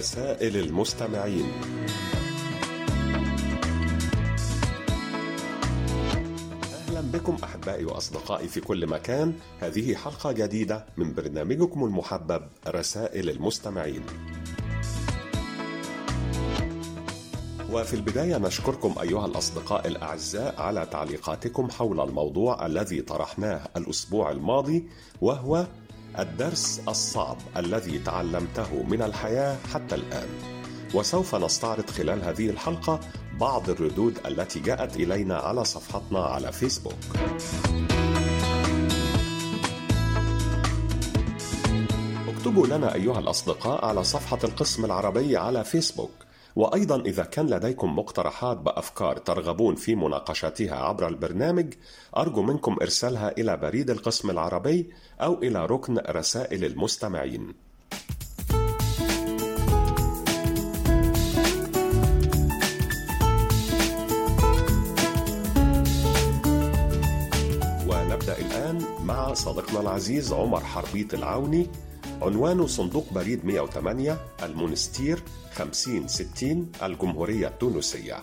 رسائل المستمعين. أهلا بكم أحبائي وأصدقائي في كل مكان. هذه حلقة جديدة من برنامجكم المحبب رسائل المستمعين. وفي البداية نشكركم أيها الأصدقاء الأعزاء على تعليقاتكم حول الموضوع الذي طرحناه الأسبوع الماضي وهو الدرس الصعب الذي تعلمته من الحياة حتى الآن. وسوف نستعرض خلال هذه الحلقة بعض الردود التي جاءت إلينا على صفحتنا على فيسبوك. اكتبوا لنا أيها الأصدقاء على صفحة القسم العربي على فيسبوك. وأيضا إذا كان لديكم مقترحات بأفكار ترغبون في مناقشتها عبر البرنامج أرجو منكم إرسالها إلى بريد القسم العربي أو إلى ركن رسائل المستمعين. ونبدأ الآن مع صديقنا العزيز عمر حربيط العوني عنوان صندوق بريد 108 المونستير 5060 الجمهورية التونسية.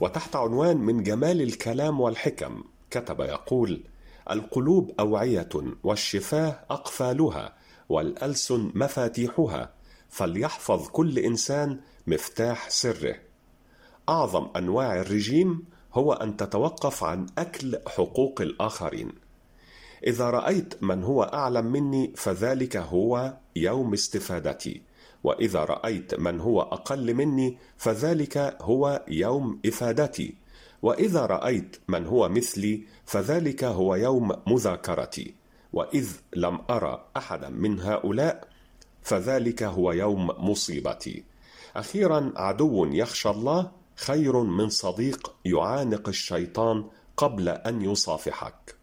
وتحت عنوان من جمال الكلام والحكم كتب يقول القلوب أوعية والشفاه أقفالها والألسن مفاتيحها فليحفظ كل إنسان مفتاح سره. أعظم أنواع الرجيم هو أن تتوقف عن أكل حقوق الآخرين. إذا رأيت من هو أعلم مني فذلك هو يوم استفادتي. وإذا رأيت من هو أقل مني فذلك هو يوم إفادتي. وإذا رأيت من هو مثلي فذلك هو يوم مذاكرتي. وإذ لم أرى أحدا من هؤلاء فذلك هو يوم مصيبتي. أخيرا عدو يخشى الله خير من صديق يعانق الشيطان قبل أن يصافحك.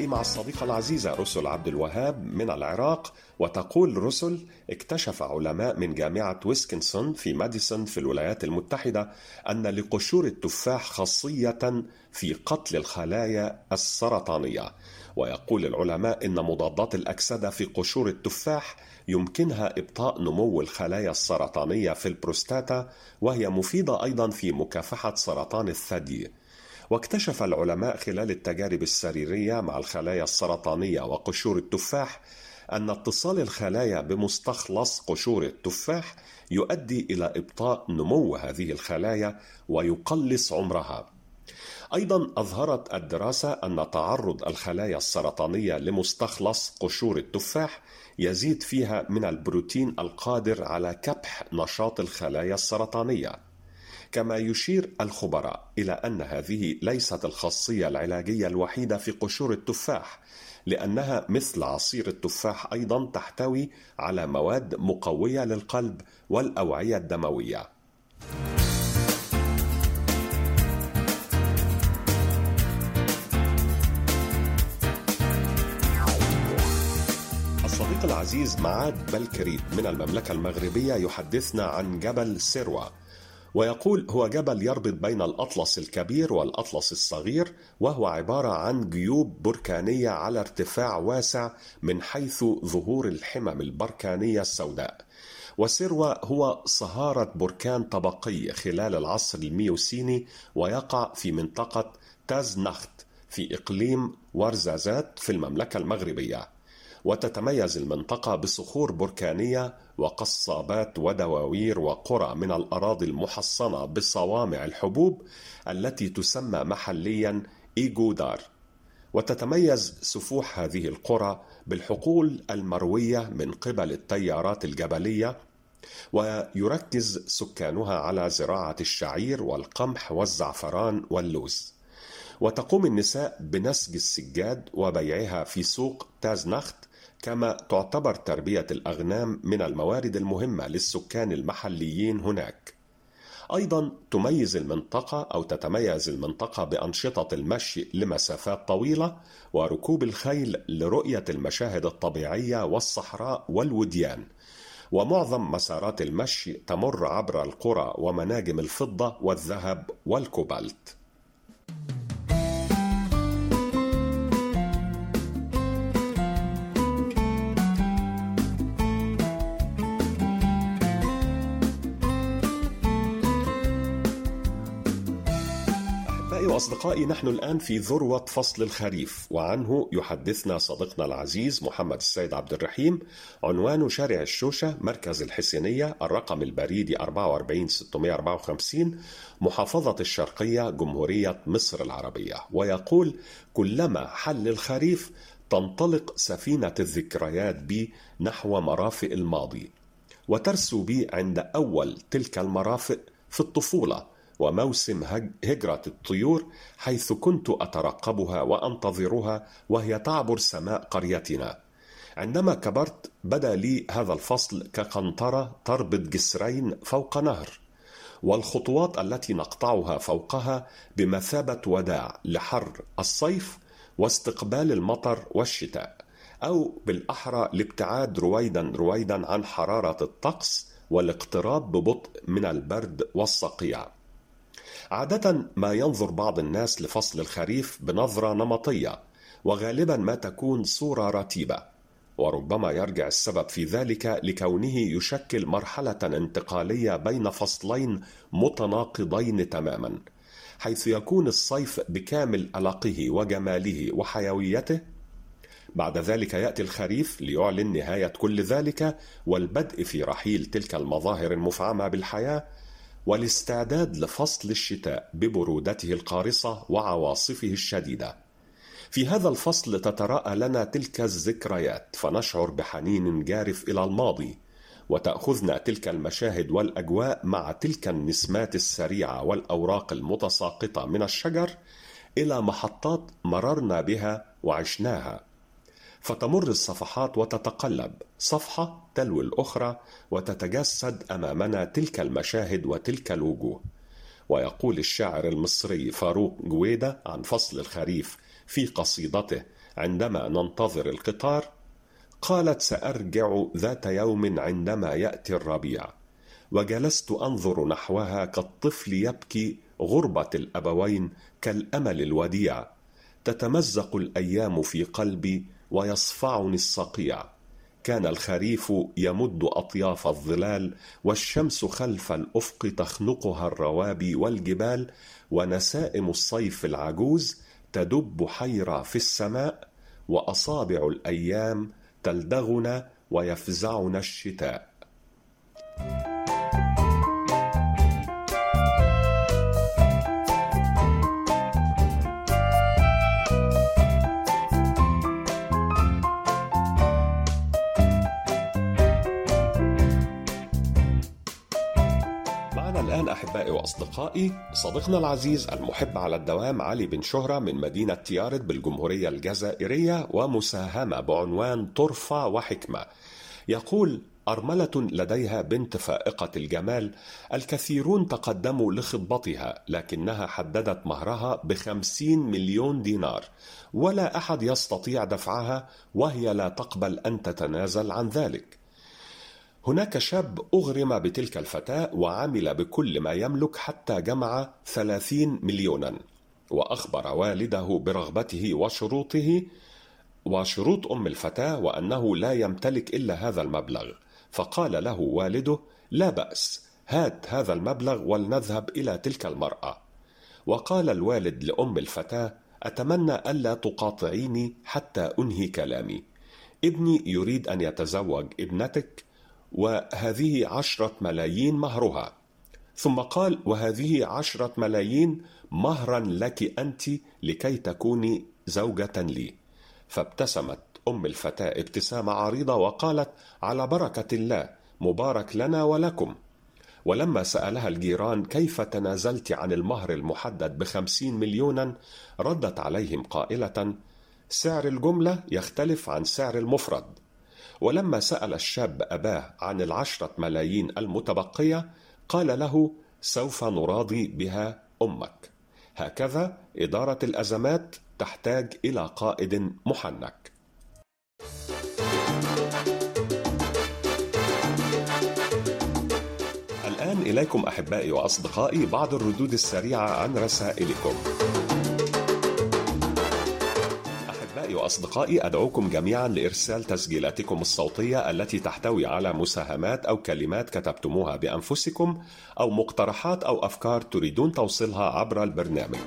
مع الصديقة العزيزة رسل عبد الوهاب من العراق وتقول رسل اكتشف علماء من جامعة ويسكنسون في ماديسون في الولايات المتحدة أن لقشور التفاح خاصية في قتل الخلايا السرطانية. ويقول العلماء إن مضادات الأكسدة في قشور التفاح يمكنها إبطاء نمو الخلايا السرطانية في البروستاتا وهي مفيدة أيضا في مكافحة سرطان الثدي. واكتشف العلماء خلال التجارب السريرية مع الخلايا السرطانية وقشور التفاح أن اتصال الخلايا بمستخلص قشور التفاح يؤدي إلى إبطاء نمو هذه الخلايا ويقلص عمرها. أيضا أظهرت الدراسة أن تعرض الخلايا السرطانية لمستخلص قشور التفاح يزيد فيها من البروتين القادر على كبح نشاط الخلايا السرطانية كما يشير الخبراء إلى أن هذه ليست الخاصية العلاجية الوحيدة في قشور التفاح لأنها مثل عصير التفاح أيضا تحتوي على مواد مقوية للقلب والأوعية الدموية. الصديق العزيز معاد بلكريت من المملكة المغربية يحدثنا عن جبل سروة. ويقول هو جبل يربط بين الأطلس الكبير والأطلس الصغير وهو عبارة عن جيوب بركانية على ارتفاع واسع من حيث ظهور الحمم البركانية السوداء. وسروة هو صهارة بركان طبقي خلال العصر الميوسيني ويقع في منطقة تازنخت في إقليم ورزازات في المملكة المغربية. وتتميز المنطقة بصخور بركانية وقصابات ودواوير وقرى من الأراضي المحصنة بصوامع الحبوب التي تسمى محليا إيجودار وتتميز سفوح هذه القرى بالحقول المروية من قبل التيارات الجبلية ويركز سكانها على زراعة الشعير والقمح والزعفران واللوز. وتقوم النساء بنسج السجاد وبيعها في سوق تازنخت كما تعتبر تربية الأغنام من الموارد المهمة للسكان المحليين هناك. أيضا تميز المنطقة أو تتميز المنطقة بأنشطة المشي لمسافات طويلة وركوب الخيل لرؤية المشاهد الطبيعية والصحراء والوديان. ومعظم مسارات المشي تمر عبر القرى ومناجم الفضة والذهب والكوبالت أصدقائي نحن الآن في ذروة فصل الخريف وعنه يحدثنا صديقنا العزيز محمد السيد عبد الرحيم عنوان شارع الشوشة مركز الحسينية الرقم البريدي 44654 محافظة الشرقية جمهورية مصر العربية. ويقول كلما حل الخريف تنطلق سفينة الذكريات بي نحو مرافئ الماضي وترسو بي عند أول تلك المرافئ في الطفولة. وموسم هجرة الطيور حيث كنت أترقبها وأنتظرها وهي تعبر سماء قريتنا. عندما كبرت بدا لي هذا الفصل كقنطرة تربط جسرين فوق نهر، والخطوات التي نقطعها فوقها بمثابة وداع لحر الصيف واستقبال المطر والشتاء، أو بالأحرى الابتعاد رويدا رويدا عن حرارة الطقس والاقتراب ببطء من البرد والصقيع. عادة ما ينظر بعض الناس لفصل الخريف بنظرة نمطية وغالبا ما تكون صورة رتيبة وربما يرجع السبب في ذلك لكونه يشكل مرحلة انتقالية بين فصلين متناقضين تماما حيث يكون الصيف بكامل ألقه وجماله وحيويته. بعد ذلك يأتي الخريف ليعلن نهاية كل ذلك والبدء في رحيل تلك المظاهر المفعمة بالحياة والاستعداد لفصل الشتاء ببرودته القارصة وعواصفه الشديدة. في هذا الفصل تتراءى لنا تلك الذكريات فنشعر بحنين جارف إلى الماضي، وتأخذنا تلك المشاهد والأجواء مع تلك النسمات السريعة والأوراق المتساقطة من الشجر إلى محطات مررنا بها وعشناها. فتمر الصفحات وتتقلب. صفحة تلو الأخرى وتتجسد أمامنا تلك المشاهد وتلك الوجوه. ويقول الشاعر المصري فاروق جويدة عن فصل الخريف في قصيدته عندما ننتظر القطار قالت سأرجع ذات يوم عندما يأتي الربيع وجلست أنظر نحوها كالطفل يبكي غربة الأبوين كالأمل الوديع. تتمزق الأيام في قلبي ويصفعني الصقيع. كان الخريف يمد أطياف الظلال والشمس خلف الأفق تخنقها الروابي والجبال ونسائم الصيف العجوز تدب حيرة في السماء وأصابع الأيام تلدغنا ويفزعنا الشتاء. أحبائي وأصدقائي صديقنا العزيز المحب على الدوام علي بن شهرة من مدينة تيارد بالجمهورية الجزائرية ومساهمة بعنوان طرفة وحكمة. يقول أرملة لديها بنت فائقة الجمال الكثيرون تقدموا لخطبتها لكنها حددت مهرها بخمسين مليون دينار ولا أحد يستطيع دفعها وهي لا تقبل أن تتنازل عن ذلك. هناك شاب أغرم بتلك الفتاة وعمل بكل ما يملك حتى جمع ثلاثين مليونا وأخبر والده برغبته وشروطه وشروط أم الفتاة وأنه لا يمتلك إلا هذا المبلغ. فقال له والده لا بأس هات هذا المبلغ ولنذهب إلى تلك المرأة وقال الوالد لأم الفتاة أتمنى ألا تقاطعيني حتى أنهي كلامي. ابني يريد أن يتزوج ابنتك وهذه عشرة ملايين مهرها. ثم قال وهذه عشرة ملايين مهرا لك أنت لكي تكوني زوجة لي. فابتسمت أم الفتاة ابتسامة عريضة وقالت على بركة الله مبارك لنا ولكم. ولما سألها الجيران كيف تنازلت عن المهر المحدد بخمسين مليونا ردت عليهم قائلة سعر الجملة يختلف عن سعر المفرد. ولما سأل الشاب أباه عن العشرة ملايين المتبقية قال له سوف نراضي بها أمك هكذا إدارة الأزمات تحتاج إلى قائد محنك إليكم أحبائي وأصدقائي بعض الردود السريعة عن رسائلكم. أحبائي وأصدقائي أدعوكم جميعا لإرسال تسجيلاتكم الصوتية التي تحتوي على مساهمات أو كلمات كتبتموها بأنفسكم أو مقترحات أو أفكار تريدون توصيلها عبر البرنامج.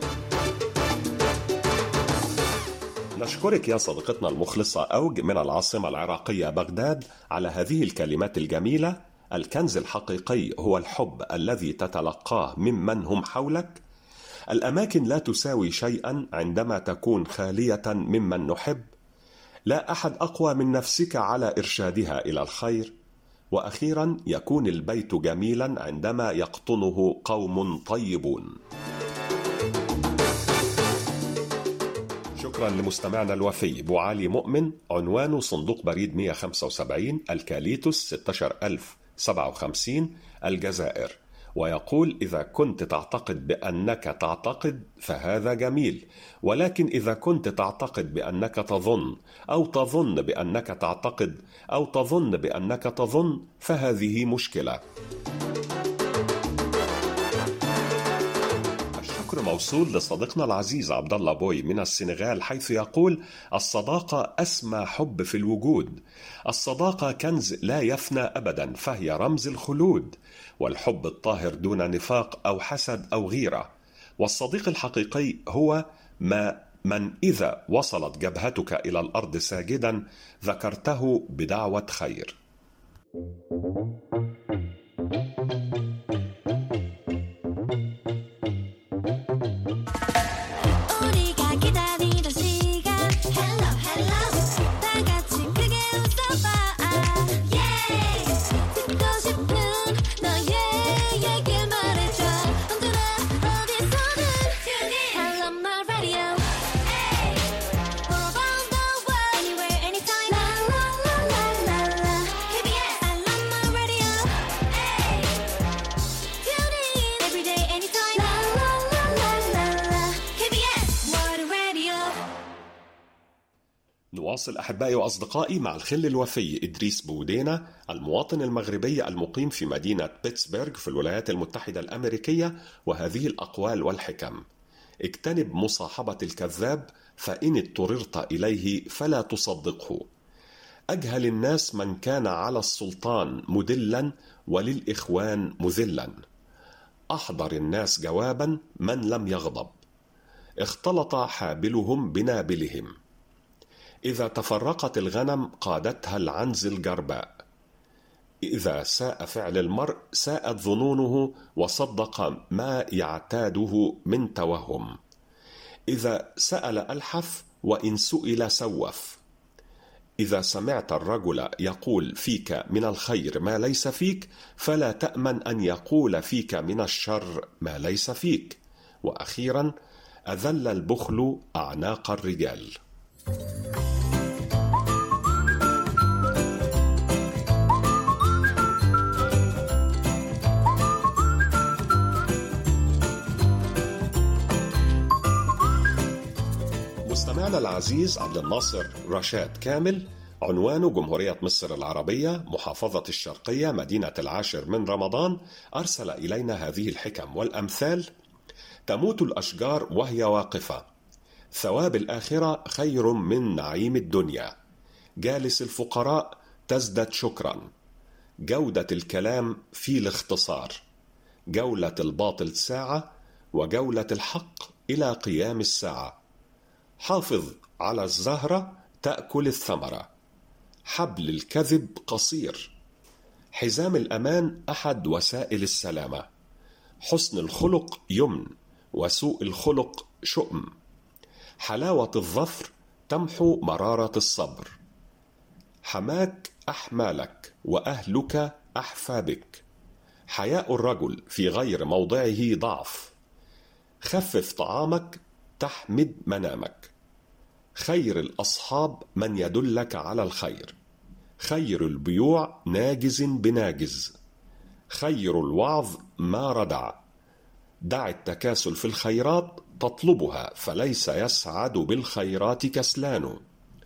نشكرك يا صديقتنا المخلصة أوج من العاصمة العراقية بغداد على هذه الكلمات الجميلة الكنز الحقيقي هو الحب الذي تتلقاه ممن هم حولك الأماكن لا تساوي شيئا عندما تكون خالية ممن نحب. لا أحد أقوى من نفسك على إرشادها إلى الخير. وأخيرا يكون البيت جميلا عندما يقطنه قوم طيبون. شكرا لمستمعنا الوفي. أبو علي مؤمن عنوانه صندوق بريد 175 الكاليتوس 16000 57 الجزائر. ويقول إذا كنت تعتقد بأنك تعتقد فهذا جميل ولكن إذا كنت تعتقد بأنك تظن أو تظن بأنك تعتقد أو تظن بأنك تظن فهذه مشكلة. الشكر موصول لصديقنا العزيز عبد الله بوي من السنغال حيث يقول الصداقة أسمى حب في الوجود. الصداقة كنز لا يفنى أبدا فهي رمز الخلود والحب الطاهر دون نفاق أو حسد أو غيرة. والصديق الحقيقي هو ما من إذا وصلت جبهتك إلى الأرض ساجدا ذكرته بدعوة خير. نواصل أحبائي وأصدقائي مع الخل الوفي إدريس بودينا المواطن المغربي المقيم في مدينة بيتسبرغ في الولايات المتحدة الأمريكية وهذه الأقوال والحكم. اجتنب مصاحبة الكذاب فإن اضطررت إليه فلا تصدقه. أجهل الناس من كان على السلطان مدلا وللإخوان مذلا. أحضر الناس جوابا من لم يغضب. اختلط حابلهم بنابلهم. إذا تفرقت الغنم قادتها العنز الجرباء. إذا ساء فعل المرء ساءت ظنونه وصدق ما يعتاده من توهم. إذا سأل ألحف وإن سئل سوف. إذا سمعت الرجل يقول فيك من الخير ما ليس فيك فلا تأمن أن يقول فيك من الشر ما ليس فيك. وأخيرا أذل البخل أعناق الرجال. مستمعنا العزيز عبد الناصر رشاد كامل عنوانه جمهورية مصر العربية محافظة الشرقية مدينة العاشر من رمضان أرسل إلينا هذه الحكم والأمثال. تموت الأشجار وهي واقفة. ثواب الآخرة خير من نعيم الدنيا. جالس الفقراء تزدد شكرا. جودة الكلام في الاختصار. جولة الباطل ساعة وجولة الحق إلى قيام الساعة. حافظ على الزهرة تأكل الثمرة. حبل الكذب قصير. حزام الأمان أحد وسائل السلامة. حسن الخلق يمن وسوء الخلق شؤم. حلاوة الظفر تمحو مرارة الصبر. حماك أحمالك وأهلك أحفى بك حياء الرجل في غير موضعه ضعف. خفف طعامك تحمد منامك. خير الأصحاب من يدلك على الخير. خير البيوع ناجز بناجز. خير الوعظ ما ردع. دع التكاسل في الخيرات تطلبها فليس يسعد بالخيرات كسلان.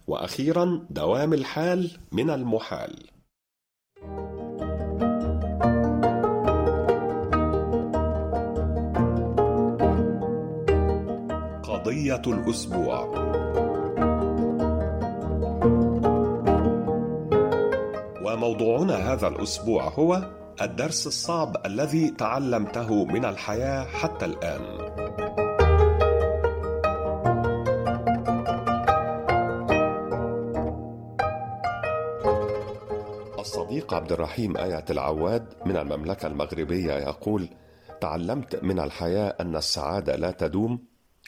وأخيرا دوام الحال من المحال. قضية الأسبوع. وموضوعنا هذا الأسبوع هو الدرس الصعب الذي تعلمته من الحياة حتى الآن الصديق عبد الرحيم آية العواد من المملكة المغربية يقول: تعلمت من الحياة أن السعادة لا تدوم،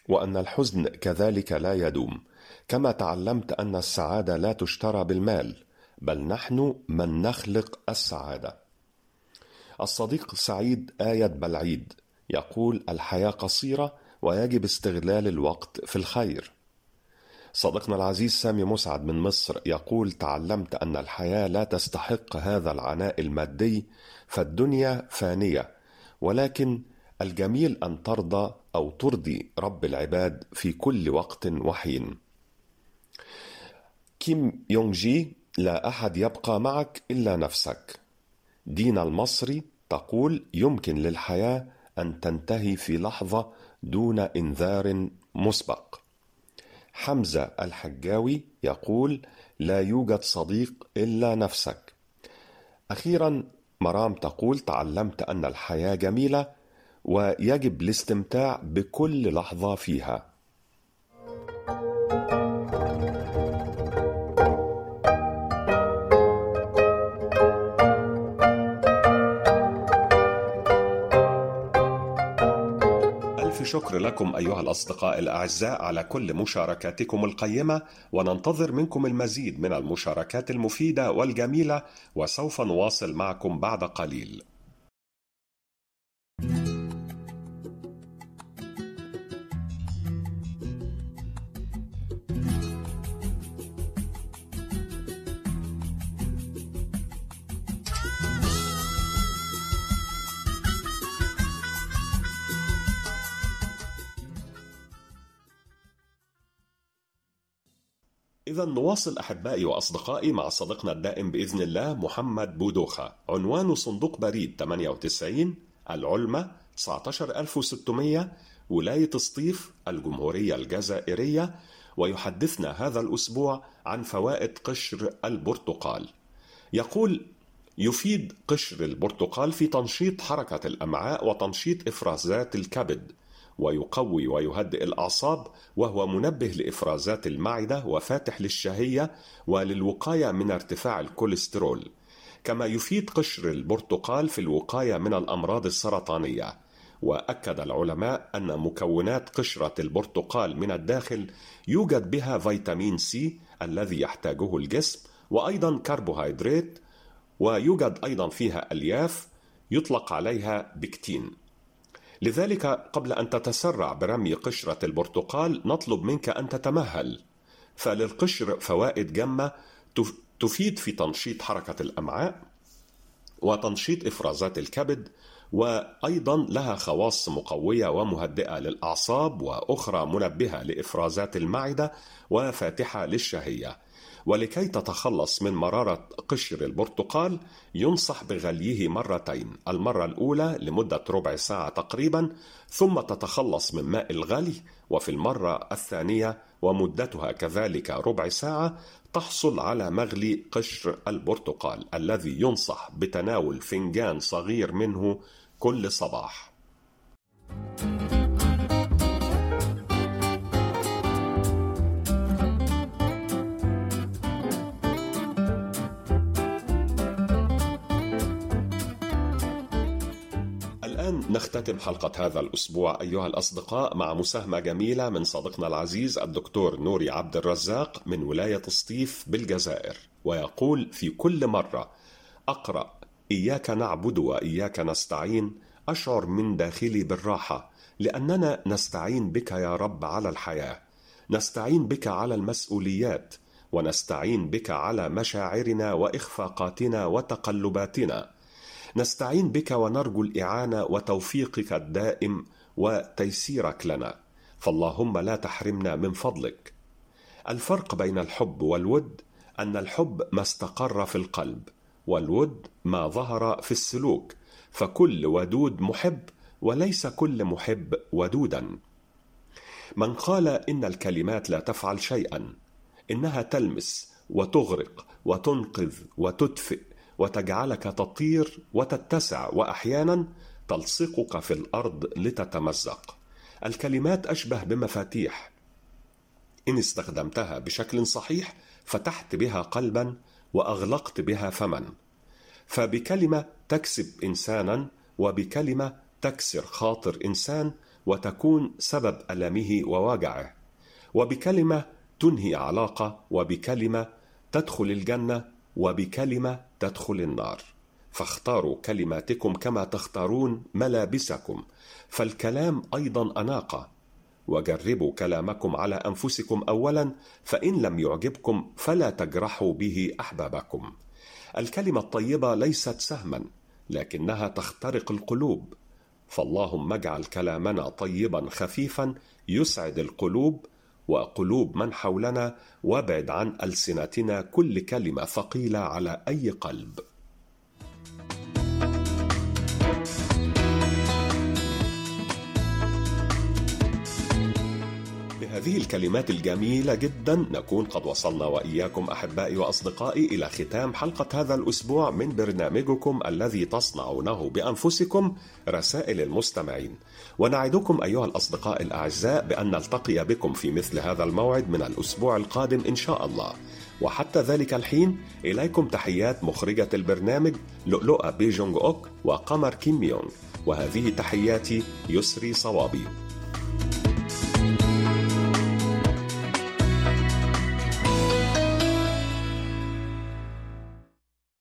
وأن الحزن كذلك لا يدوم، كما تعلمت أن السعادة لا تشترى بالمال، بل نحن من نخلق السعادة. الصديق سعيد آية بلعيد يقول: الحياة قصيرة ويجب استغلال الوقت في الخير. صديقنا العزيز سامي مسعد من مصر يقول تعلمت أن الحياة لا تستحق هذا العناء المادي فالدنيا فانية ولكن الجميل أن ترضى أو ترضي رب العباد في كل وقت وحين كيم يونغ جي لا أحد يبقى معك إلا نفسك دينا المصري تقول يمكن للحياة أن تنتهي في لحظة دون إنذار مسبق. حمزة الحجاوي يقول لا يوجد صديق إلا نفسك. أخيرا مرام تقول تعلمت أن الحياة جميلة ويجب الاستمتاع بكل لحظة فيها. شكر لكم أيها الأصدقاء الأعزاء على كل مشاركاتكم القيمة وننتظر منكم المزيد من المشاركات المفيدة والجميلة وسوف نواصل معكم بعد قليل. إذا نواصل أحبائي وأصدقائي مع صديقنا الدائم بإذن الله محمد بودوخة. عنوان صندوق بريد 98 العلمة 19600 ولاية سطيف الجمهورية الجزائرية ويحدثنا هذا الأسبوع عن فوائد قشر البرتقال. يقول يفيد قشر البرتقال في تنشيط حركة الأمعاء وتنشيط إفرازات الكبد. ويقوي ويهدئ الأعصاب وهو منبه لإفرازات المعدة وفاتح للشهية وللوقاية من ارتفاع الكوليسترول. كما يفيد قشر البرتقال في الوقاية من الأمراض السرطانية. وأكد العلماء أن مكونات قشرة البرتقال من الداخل يوجد بها فيتامين سي الذي يحتاجه الجسم وأيضا كربوهيدرات ويوجد أيضا فيها ألياف يطلق عليها بكتين. لذلك قبل أن تتسرع برمي قشرة البرتقال نطلب منك أن تتمهل. فللقشر فوائد جمه تفيد في تنشيط حركة الأمعاء وتنشيط إفرازات الكبد وأيضا لها خواص مقوية ومهدئة للأعصاب وأخرى منبهة لإفرازات المعدة وفاتحة للشهية. ولكي تتخلص من مرارة قشر البرتقال ينصح بغليه مرتين المرة الأولى لمدة ربع ساعة تقريبا ثم تتخلص من ماء الغلي وفي المرة الثانية ومدتها كذلك ربع ساعة تحصل على مغلي قشر البرتقال الذي ينصح بتناول فنجان صغير منه كل صباح. الآن نختتم حلقة هذا الأسبوع. أيها الأصدقاء مع مساهمة جميلة من صديقنا العزيز الدكتور نوري عبد الرزاق من ولاية سطيف بالجزائر ويقول في كل مرة أقرأ إياك نعبد وإياك نستعين أشعر من داخلي بالراحة لأننا نستعين بك يا رب على الحياة نستعين بك على المسؤوليات ونستعين بك على مشاعرنا وإخفاقاتنا وتقلباتنا. نستعين بك ونرجو الإعانة وتوفيقك الدائم وتيسيرك لنا. فاللهم لا تحرمنا من فضلك. الفرق بين الحب والود أن الحب ما استقر في القلب والود ما ظهر في السلوك. فكل ودود محب وليس كل محب ودودا. من قال إن الكلمات لا تفعل شيئا إنها تلمس وتغرق وتنقذ وتدفئ. وتجعلك تطير وتتسع وأحيانا تلصقك في الأرض لتتمزق. الكلمات أشبه بمفاتيح. إن استخدمتها بشكل صحيح فتحت بها قلبا وأغلقت بها فما. فبكلمة تكسب إنسانا وبكلمة تكسر خاطر إنسان وتكون سبب ألمه ووجعه وبكلمة تنهي علاقة وبكلمة تدخل الجنة وبكلمة تدخل النار. فاختاروا كلماتكم كما تختارون ملابسكم. فالكلام أيضا أناقة وجربوا كلامكم على أنفسكم أولا فإن لم يعجبكم فلا تجرحوا به أحبابكم. الكلمة الطيبة ليست سهما لكنها تخترق القلوب. فاللهم اجعل كلامنا طيبا خفيفا يسعد القلوب وقلوب من حولنا وابعد عن ألسنتنا كل كلمة ثقيلة على أي قلب. بهذه الكلمات الجميلة جدا نكون قد وصلنا وإياكم أحبائي وأصدقائي إلى ختام حلقة هذا الأسبوع من برنامجكم الذي تصنعونه بأنفسكم رسائل المستمعين. ونعدكم أيها الأصدقاء الأعزاء بأن نلتقي بكم في مثل هذا الموعد من الأسبوع القادم إن شاء الله. وحتى ذلك الحين إليكم تحيات مخرجة البرنامج لؤلؤة بيجونغ أوك وقمر كيم يونغ وهذه تحياتي يسري صوابي.